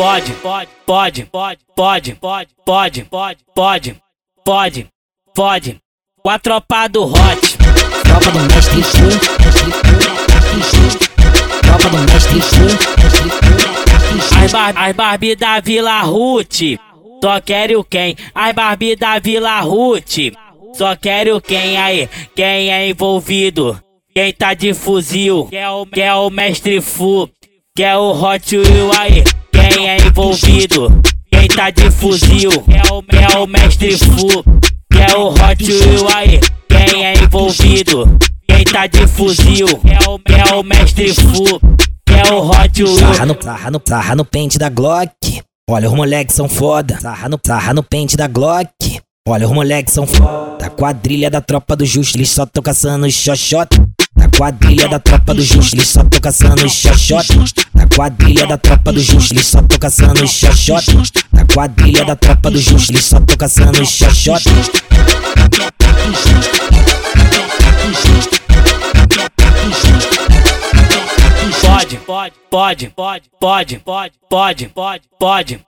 pode, pode, pode, pode, pode, pode, pode, pode, pode, pode, pode. Com a tropa do hot. Tropa do mestre Fu. Tropa do mestre mestre As, bar as Barbie da Vila Ruth. Só quero quem? As Barbie da Vila Ruth. Só quero quem aí? Quem é envolvido? Quem tá de fuzil? O, quer o mestre Fu? Quer o Hot Wheel aí? Quem é envolvido? Quem tá de fuzil? Quer o, o mestre Fu? Quer o Hot Wheel aí? Quem é envolvido? Quem tá de fuzil? Quer o, o mestre Fu? Quer o Hot Wheel? Sarra no, sarra no, sarra no pente da Glock. Olha, os moleques são foda. Sarra no, sarra no pente da Glock. Olha, os moleques são foda. Da quadrilha da tropa do Justo, eles só tão caçando xoxota. Da quadrilha da tropa do Justo, eles só tão caçando xoxota. Da quadrilha da tropa do Justo, eles só tão caçando xoxota. Da quadrilha da tropa do Justo, eles só tão caçando xoxota. Pode, pode, pode, pode, pode, pode, pode, pode, pode,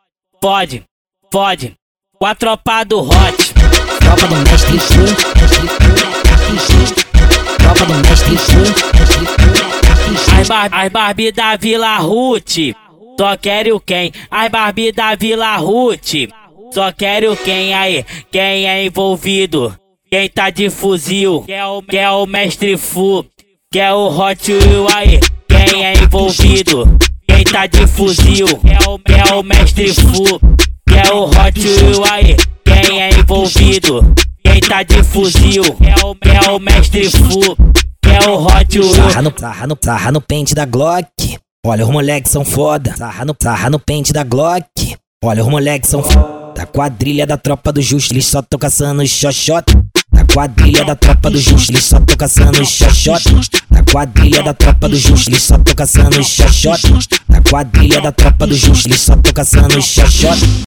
pode, pode. Com a tropa do hot. Tropa do mestre Fu. Tropa do mestre As, bar as Barbie da Vila Ruth. Só quero quem? As Barbie da Vila Ruth. Só quero quem aí? Quem é envolvido? Quem tá de fuzil? O, quer o mestre Fu? Quer o Hot Wheel aí? Quem é envolvido? Quem tá de fuzil? O, quer o mestre Fu? Quer o Hot Wheel aí? Quem é envolvido? Quem tá de fuzil? O, quer o mestre Fu? Quer o Hot? Sarra no, sarra no, sarra no pente da Glock. Olha, os moleques são foda. Sarra no, sarra no pente da Glock. Olha, os moleques são foda. Da quadrilha da tropa do Justo, eles só tão caçando xoxota. Da quadrilha da tropa do Justo, eles só tão caçando xoxota. Da quadrilha da tropa do Justo, eles só tão caçando xoxota. Da quadrilha da tropa do Justo, eles só tão caçando xoxota.